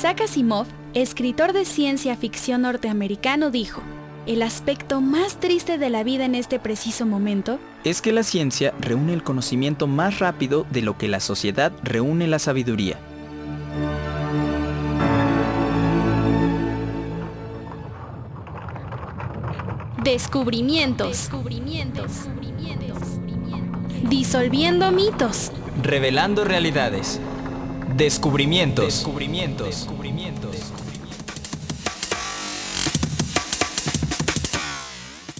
Isaac Asimov, escritor de ciencia ficción norteamericano, dijo, el aspecto más triste de la vida en este preciso momento es que la ciencia reúne el conocimiento más rápido de lo que la sociedad reúne la sabiduría. Descubrimientos. Disolviendo mitos. Revelando realidades. Descubrimientos. Descubrimientos.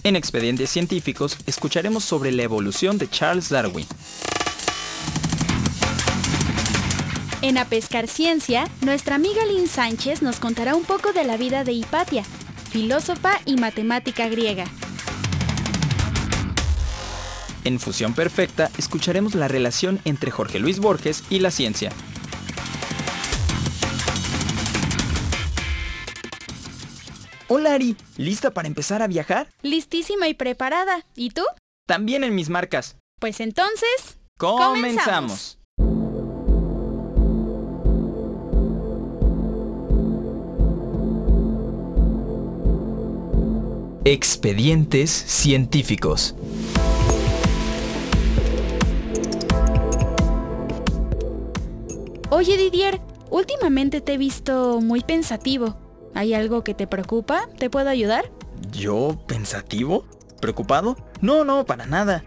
En Expedientes Científicos escucharemos sobre la evolución de Charles Darwin. En A Pescar Ciencia, nuestra amiga Lynn Sánchez nos contará un poco de la vida de Hipatia, filósofa y matemática griega. En Fusión Perfecta escucharemos la relación entre Jorge Luis Borges y la ciencia. Hola Ari, ¿lista para empezar a viajar? Listísima y preparada. ¿Y tú? También en mis marcas. Pues entonces... Comenzamos. Expedientes científicos. Oye Didier, últimamente te he visto muy pensativo. ¿Hay algo que te preocupa? ¿Te puedo ayudar? ¿Yo pensativo? ¿Preocupado? No, no, para nada.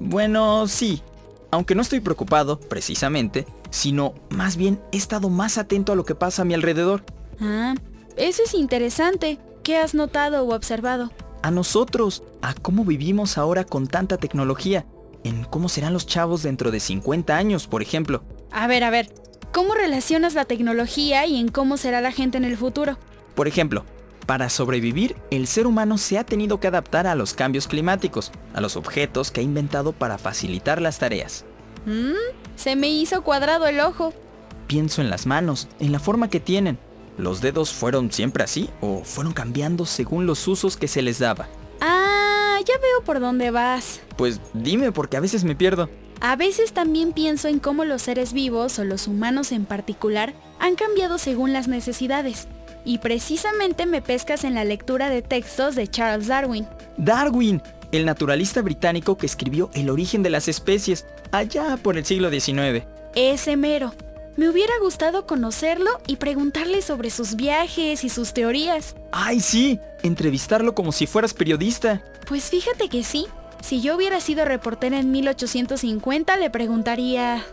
Bueno, sí. Aunque no estoy preocupado, precisamente, sino más bien he estado más atento a lo que pasa a mi alrededor. Ah, eso es interesante. ¿Qué has notado o observado? A nosotros, a cómo vivimos ahora con tanta tecnología, en cómo serán los chavos dentro de 50 años, por ejemplo. A ver, a ver, ¿cómo relacionas la tecnología y en cómo será la gente en el futuro? Por ejemplo, para sobrevivir, el ser humano se ha tenido que adaptar a los cambios climáticos, a los objetos que ha inventado para facilitar las tareas. ¿Mm? Se me hizo cuadrado el ojo. Pienso en las manos, en la forma que tienen, ¿Los dedos fueron siempre así o fueron cambiando según los usos que se les daba? Ah, ya veo por dónde vas. Pues dime porque a veces me pierdo. A veces también pienso en cómo los seres vivos o los humanos en particular han cambiado según las necesidades. Y precisamente me pescas en la lectura de textos de Charles Darwin. Darwin, el naturalista británico que escribió El origen de las especies, allá por el siglo XIX. Ese mero. Me hubiera gustado conocerlo y preguntarle sobre sus viajes y sus teorías. ¡Ay, sí! Entrevistarlo como si fueras periodista. Pues fíjate que sí. Si yo hubiera sido reportera en 1850, le preguntaría...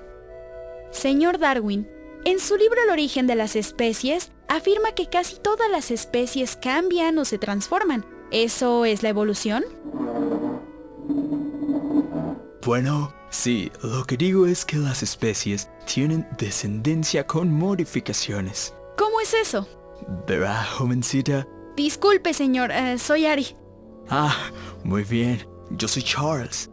Señor Darwin, en su libro El origen de las especies, afirma que casi todas las especies cambian o se transforman. ¿Eso es la evolución? Bueno, sí, lo que digo es que las especies tienen descendencia con modificaciones. ¿Cómo es eso? Verá, jovencita. Disculpe, señor, eh, soy Ari. Ah, muy bien. Yo soy Charles.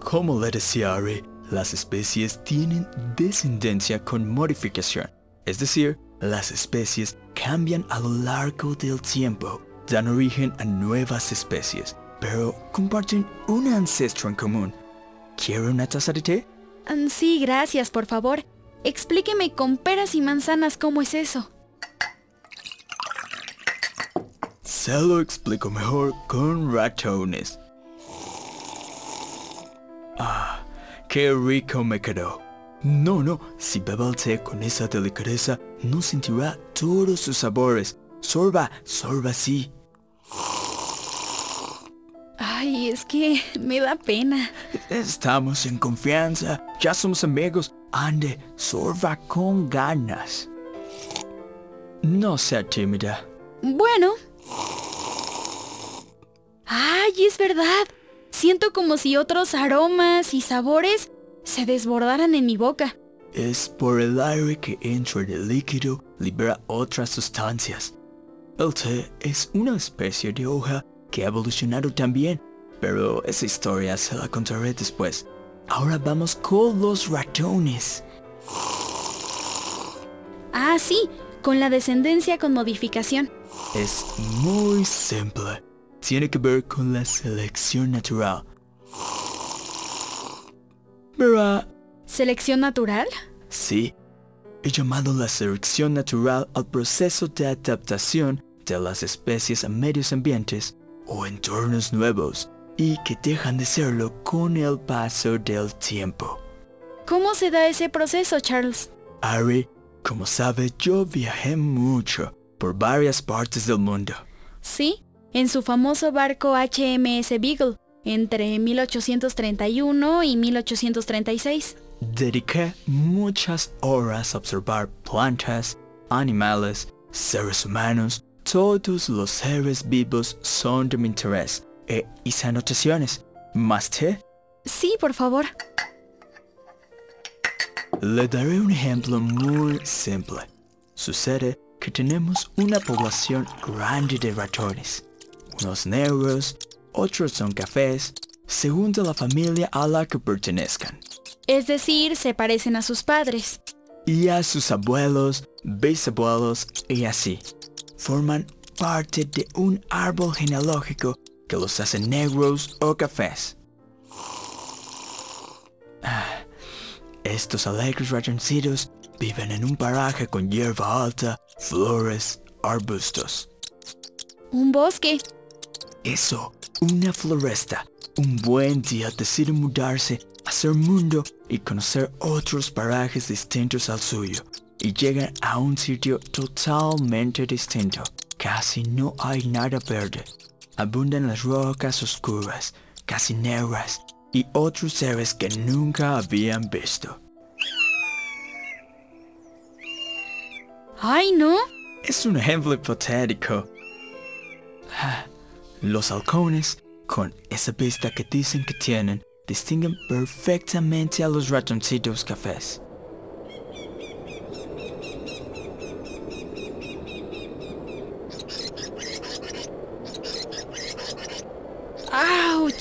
Como le decía Ari, las especies tienen descendencia con modificación. Es decir, las especies cambian a lo largo del tiempo, dan origen a nuevas especies, pero comparten un ancestro en común. ¿Quiere una taza de té? Mm, Sí, gracias, por favor. Explíqueme con peras y manzanas cómo es eso. Se lo explico mejor con ratones. Ah, qué rico me quedó. No, no, si el té con esa delicadeza, no sentirá todos sus sabores. Sorba, sorba sí. Ay, es que me da pena. Estamos en confianza, ya somos amigos. Ande, sorba con ganas. No sea tímida. Bueno. Ay, es verdad. Siento como si otros aromas y sabores se desbordaran en mi boca. Es por el aire que entra en el líquido, libera otras sustancias. El té es una especie de hoja que ha evolucionado también, pero esa historia se la contaré después. Ahora vamos con los ratones. Ah, sí, con la descendencia con modificación. Es muy simple. Tiene que ver con la selección natural. Verá, ¿Selección natural? sí. he llamado la selección natural al proceso de adaptación de las especies a medios ambientes o entornos nuevos y que dejan de serlo con el paso del tiempo. ¿Cómo se da ese proceso, Charles? Ari, como sabes, yo viajé mucho por varias partes del mundo. Sí, en su famoso barco HMS Beagle, entre 1831 y 1836. Dediqué muchas horas a observar plantas, animales, seres humanos, todos los seres vivos son de mi interés. E hice anotaciones. ¿Más té? Sí, por favor. Le daré un ejemplo muy simple. Sucede que tenemos una población grande de ratones. Unos negros, otros son cafés, según de la familia a la que pertenezcan. Es decir, se parecen a sus padres. Y a sus abuelos, bisabuelos y así. Forman parte de un árbol genealógico que los hace negros o cafés. Ah, estos alegres ratoncitos viven en un paraje con hierba alta, flores, arbustos. Un bosque. Eso, una floresta. Un buen día decide mudarse, hacer mundo y conocer otros parajes distintos al suyo. Y llegan a un sitio totalmente distinto. Casi no hay nada verde. Abundan las rocas oscuras, casi negras, y otros seres que nunca habían visto. ¡Ay, no! Es un ejemplo hipotético. Los halcones, con esa vista que dicen que tienen, distinguen perfectamente a los ratoncitos cafés. ¡Auch!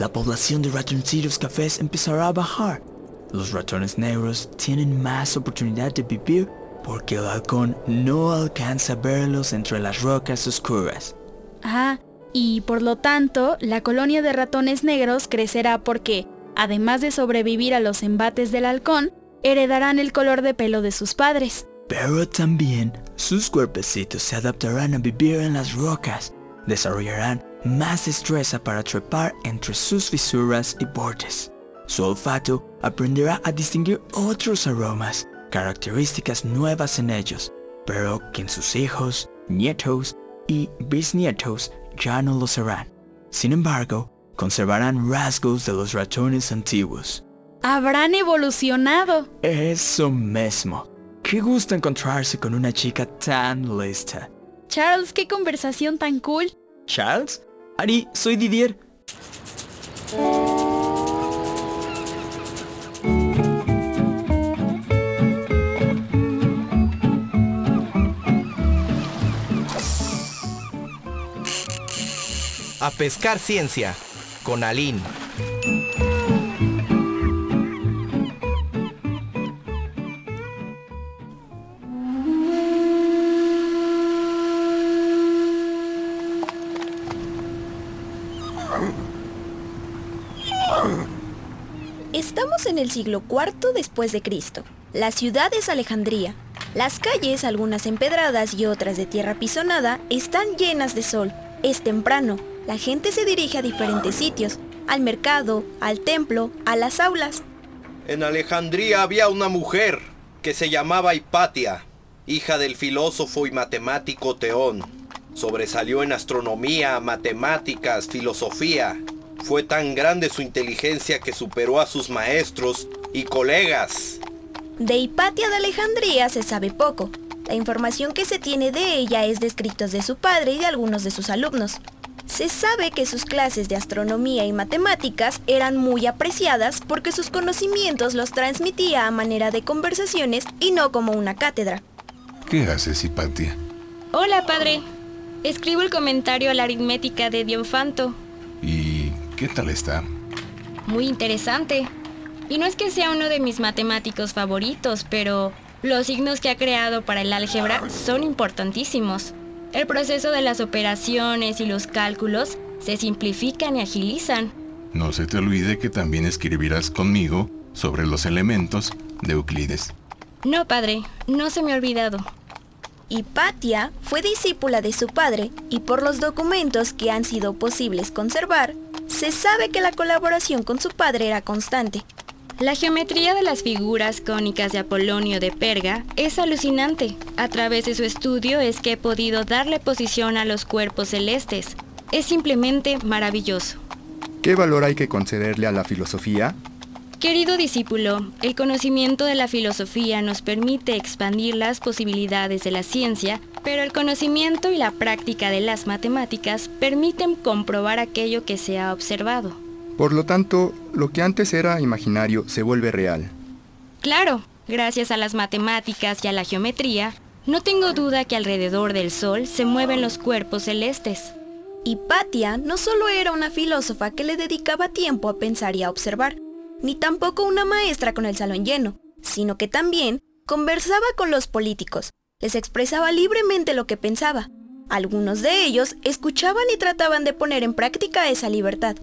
La población de ratoncitos cafés empezará a bajar. Los ratones negros tienen más oportunidad de vivir porque el halcón no alcanza a verlos entre las rocas oscuras. Ah, y por lo tanto, la colonia de ratones negros crecerá porque, además de sobrevivir a los embates del halcón, heredarán el color de pelo de sus padres. Pero también sus cuerpecitos se adaptarán a vivir en las rocas, desarrollarán más destreza para trepar entre sus fisuras y bordes. Su olfato aprenderá a distinguir otros aromas, características nuevas en ellos, pero que en sus hijos, nietos y bisnietos ya no lo serán. Sin embargo, conservarán rasgos de los ratones antiguos. ¡Habrán evolucionado! Eso mismo. Qué gusto encontrarse con una chica tan lista. Charles, qué conversación tan cool. ¿Charles? Ari, soy Didier. A pescar ciencia con Aline. Estamos en el siglo IV después de Cristo. La ciudad es Alejandría. Las calles, algunas empedradas y otras de tierra pisonada, están llenas de sol. Es temprano. La gente se dirige a diferentes sitios, al mercado, al templo, a las aulas. En Alejandría había una mujer que se llamaba Hipatia, hija del filósofo y matemático Teón. Sobresalió en astronomía, matemáticas, filosofía. Fue tan grande su inteligencia que superó a sus maestros y colegas. De Hipatia de Alejandría se sabe poco. La información que se tiene de ella es de escritos de su padre y de algunos de sus alumnos. Se sabe que sus clases de astronomía y matemáticas eran muy apreciadas porque sus conocimientos los transmitía a manera de conversaciones y no como una cátedra. ¿Qué haces, Hipatia? Hola, padre. Escribo el comentario a la aritmética de Dionfanto. ¿Y qué tal está? Muy interesante. Y no es que sea uno de mis matemáticos favoritos, pero los signos que ha creado para el álgebra son importantísimos. El proceso de las operaciones y los cálculos se simplifican y agilizan. No se te olvide que también escribirás conmigo sobre los elementos de Euclides. No, padre, no se me ha olvidado. Hipatia fue discípula de su padre y por los documentos que han sido posibles conservar, se sabe que la colaboración con su padre era constante. La geometría de las figuras cónicas de Apolonio de Perga es alucinante. A través de su estudio es que he podido darle posición a los cuerpos celestes. Es simplemente maravilloso. ¿Qué valor hay que concederle a la filosofía? Querido discípulo, el conocimiento de la filosofía nos permite expandir las posibilidades de la ciencia, pero el conocimiento y la práctica de las matemáticas permiten comprobar aquello que se ha observado. Por lo tanto, lo que antes era imaginario se vuelve real. Claro, gracias a las matemáticas y a la geometría, no tengo duda que alrededor del Sol se mueven los cuerpos celestes. Hipatia no solo era una filósofa que le dedicaba tiempo a pensar y a observar, ni tampoco una maestra con el salón lleno, sino que también conversaba con los políticos, les expresaba libremente lo que pensaba. Algunos de ellos escuchaban y trataban de poner en práctica esa libertad.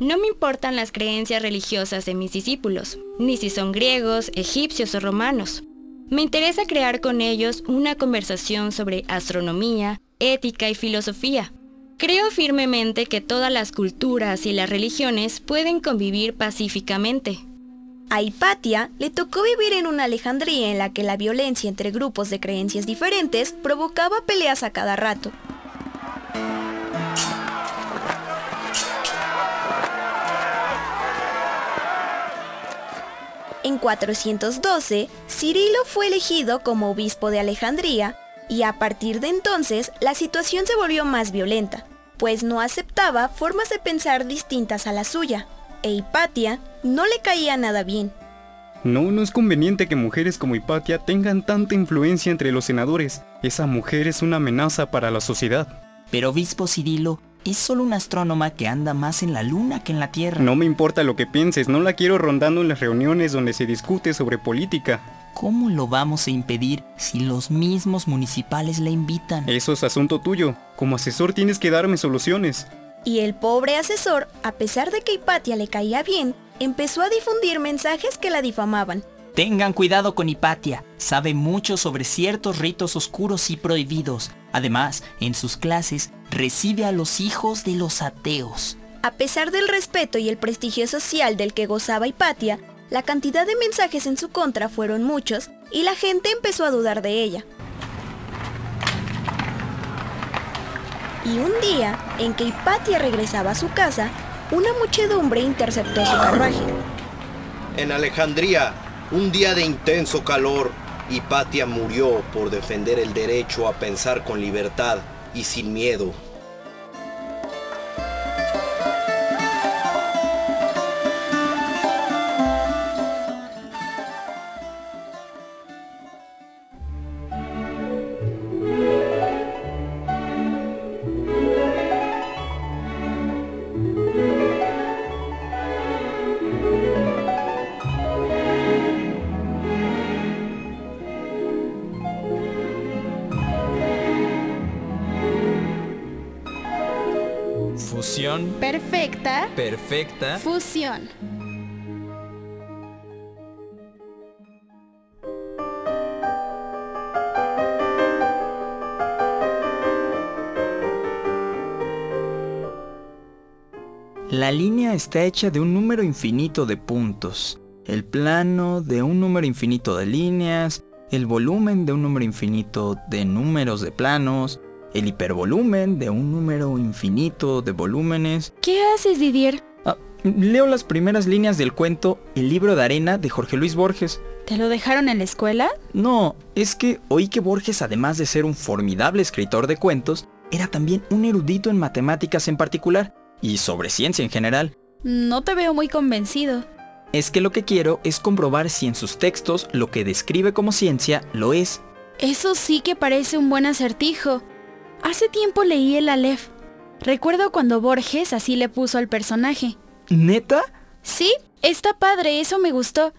No me importan las creencias religiosas de mis discípulos, ni si son griegos, egipcios o romanos. Me interesa crear con ellos una conversación sobre astronomía, ética y filosofía. Creo firmemente que todas las culturas y las religiones pueden convivir pacíficamente. A Hipatia le tocó vivir en una Alejandría en la que la violencia entre grupos de creencias diferentes provocaba peleas a cada rato. En 412, Cirilo fue elegido como obispo de Alejandría y a partir de entonces la situación se volvió más violenta, pues no aceptaba formas de pensar distintas a la suya, e Hipatia no le caía nada bien. No, no es conveniente que mujeres como Hipatia tengan tanta influencia entre los senadores. Esa mujer es una amenaza para la sociedad. Pero obispo Cirilo es solo una astrónoma que anda más en la luna que en la Tierra. No me importa lo que pienses, no la quiero rondando en las reuniones donde se discute sobre política. ¿Cómo lo vamos a impedir si los mismos municipales la invitan? Eso es asunto tuyo. Como asesor tienes que darme soluciones. Y el pobre asesor, a pesar de que Hipatia le caía bien, empezó a difundir mensajes que la difamaban. Tengan cuidado con Hipatia, sabe mucho sobre ciertos ritos oscuros y prohibidos. Además, en sus clases recibe a los hijos de los ateos. A pesar del respeto y el prestigio social del que gozaba Hipatia, la cantidad de mensajes en su contra fueron muchos y la gente empezó a dudar de ella. Y un día, en que Hipatia regresaba a su casa, una muchedumbre interceptó su carruaje. En Alejandría, un día de intenso calor, Hipatia murió por defender el derecho a pensar con libertad y sin miedo. Fusión. Perfecta. Perfecta. Fusión. La línea está hecha de un número infinito de puntos, el plano de un número infinito de líneas, el volumen de un número infinito de números de planos, el hipervolumen de un número infinito de volúmenes. ¿Qué haces, Didier? Ah, leo las primeras líneas del cuento El libro de arena de Jorge Luis Borges. ¿Te lo dejaron en la escuela? No, es que oí que Borges, además de ser un formidable escritor de cuentos, era también un erudito en matemáticas en particular y sobre ciencia en general. No te veo muy convencido. Es que lo que quiero es comprobar si en sus textos lo que describe como ciencia lo es. Eso sí que parece un buen acertijo. Hace tiempo leí el Aleph. Recuerdo cuando Borges así le puso al personaje. ¿Neta? Sí, está padre, eso me gustó.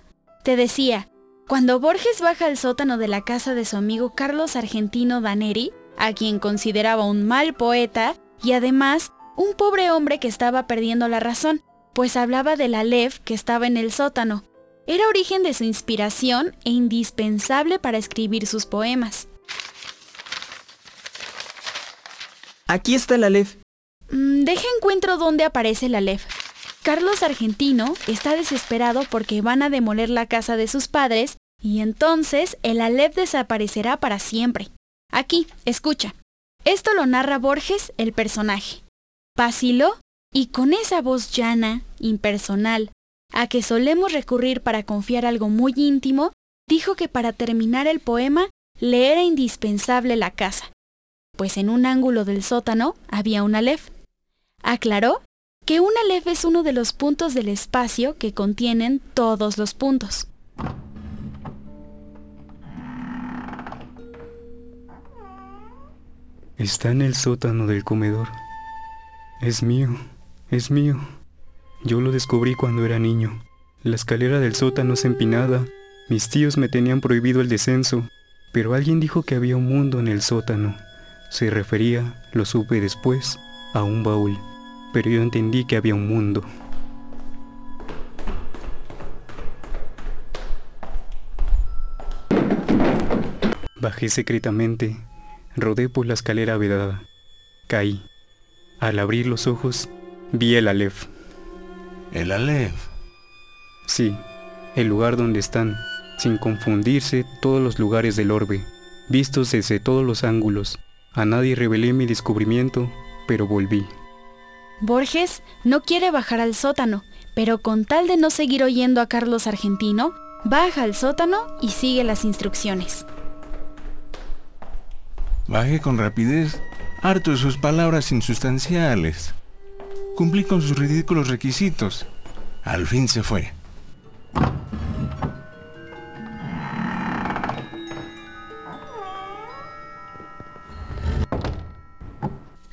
Te decía, cuando Borges baja al sótano de la casa de su amigo Carlos Argentino Daneri, a quien consideraba un mal poeta y además un pobre hombre que estaba perdiendo la razón, pues hablaba del Aleph que estaba en el sótano. era origen de su inspiración e indispensable para escribir sus poemas. Aquí está el Aleph. Mm, deja encuentro dónde aparece el Aleph. Carlos Argentino está desesperado porque van a demoler la casa de sus padres y entonces el Aleph desaparecerá para siempre. Aquí, escucha. Esto lo narra Borges, el personaje. Vaciló y con esa voz llana, impersonal, a que solemos recurrir para confiar algo muy íntimo, dijo que para terminar el poema le era indispensable la casa, pues en un ángulo del sótano había un Aleph. Aclaró que un Aleph es uno de los puntos del espacio que contienen todos los puntos. Está en el sótano del comedor. Es mío, es mío. Yo lo descubrí cuando era niño. La escalera del sótano es empinada. Mis tíos me tenían prohibido el descenso, pero alguien dijo que había un mundo en el sótano. Se refería, lo supe después, a un baúl, pero yo entendí que había un mundo. Bajé secretamente rodé por la escalera vedada. Caí. Al abrir los ojos, vi el Aleph. ¿El Aleph? Sí, el lugar donde están, sin confundirse, todos los lugares del orbe, vistos desde todos los ángulos. A nadie revelé mi descubrimiento, pero volví. Borges no quiere bajar al sótano, pero con tal de no seguir oyendo a Carlos Argentino, baja al sótano y sigue las instrucciones. Bajé con rapidez, harto de sus palabras insustanciales. Cumplí con sus ridículos requisitos. Al fin se fue.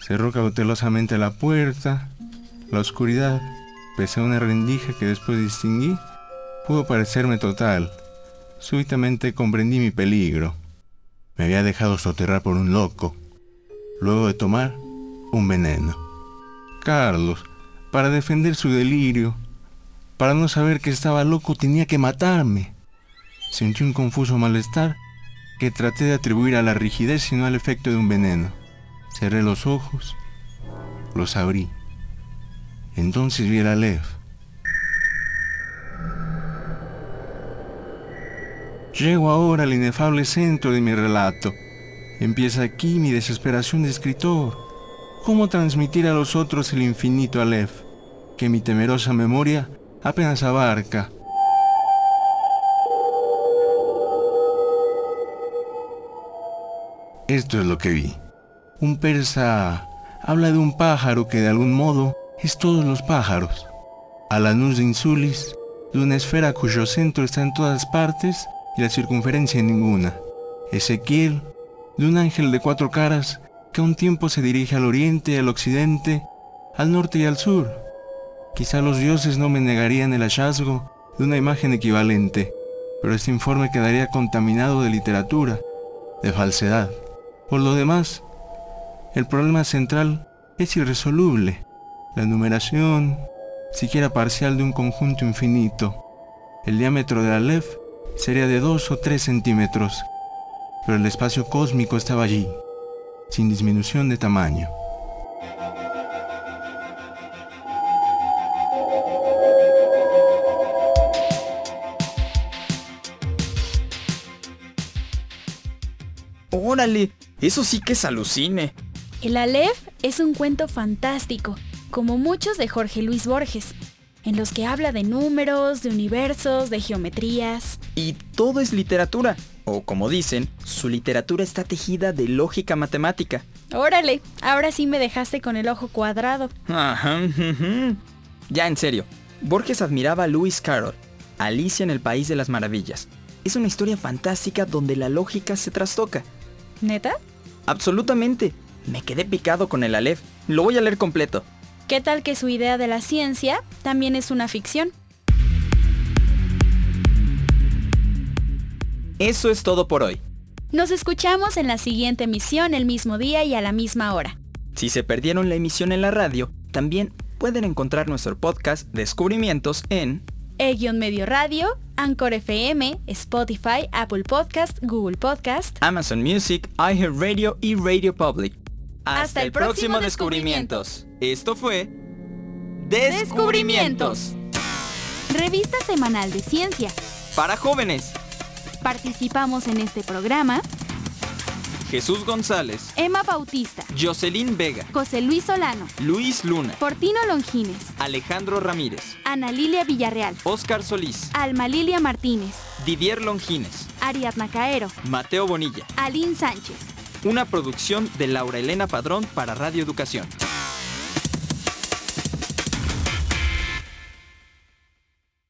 Cerró cautelosamente la puerta. La oscuridad, pese a una rendija que después distinguí, pudo parecerme total. Súbitamente comprendí mi peligro. Me había dejado soterrar por un loco, luego de tomar un veneno. Carlos, para defender su delirio, para no saber que estaba loco, tenía que matarme. Sentí un confuso malestar que traté de atribuir a la rigidez y no al efecto de un veneno. Cerré los ojos, los abrí. Entonces vi el Aleph. Llego ahora al inefable centro de mi relato. Empieza aquí mi desesperación de escritor. ¿Cómo transmitir a los otros el infinito Aleph, que mi temerosa memoria apenas abarca? Esto es lo que vi. Un persa habla de un pájaro que de algún modo es todos los pájaros. Alanus de Insulis, de una esfera cuyo centro está en todas partes y la circunferencia ninguna. Ezequiel, de un ángel de cuatro caras que a un tiempo se dirige al oriente, al occidente, al norte y al sur. Quizá los dioses no me negarían el hallazgo de una imagen equivalente, pero este informe quedaría contaminado de literatura, de falsedad. Por lo demás, el problema central es irresoluble. La numeración, siquiera parcial de un conjunto infinito. El diámetro de Aleph sería de 2 o 3 centímetros, pero el espacio cósmico estaba allí, sin disminución de tamaño. ¡Órale! Eso sí que es alucine. El Aleph es un cuento fantástico, como muchos de Jorge Luis Borges, en los que habla de números, de universos, de geometrías. Y todo es literatura, o como dicen, su literatura está tejida de lógica matemática. Órale, ahora sí me dejaste con el ojo cuadrado. Ajá, ya en serio, Borges admiraba a Lewis Carroll, Alicia en el País de las Maravillas. Es una historia fantástica donde la lógica se trastoca. ¿Neta? Absolutamente. Me quedé picado con el Aleph. Lo voy a leer completo. ¿Qué tal que su idea de la ciencia también es una ficción? Eso es todo por hoy. Nos escuchamos en la siguiente emisión el mismo día y a la misma hora. Si se perdieron la emisión en la radio, también pueden encontrar nuestro podcast Descubrimientos en E-Medio Radio, Anchor FM, Spotify, Apple Podcast, Google Podcast, Amazon Music, iHeartRadio y Radio Public. Hasta el próximo Descubrimientos. Esto fue Descubrimientos. Revista semanal de ciencia. para jóvenes. Participamos en este programa Jesús González, Emma Bautista, Jocelyn Vega, José Luis Solano, Luis Luna, Portino Longines, Alejandro Ramírez, Ana Lilia Villarreal, Oscar Solís, Alma Lilia Martínez, Didier Longines, Ariadna Caero, Mateo Bonilla. Aline Sánchez. Una producción de Laura Elena Padrón para Radio Educación.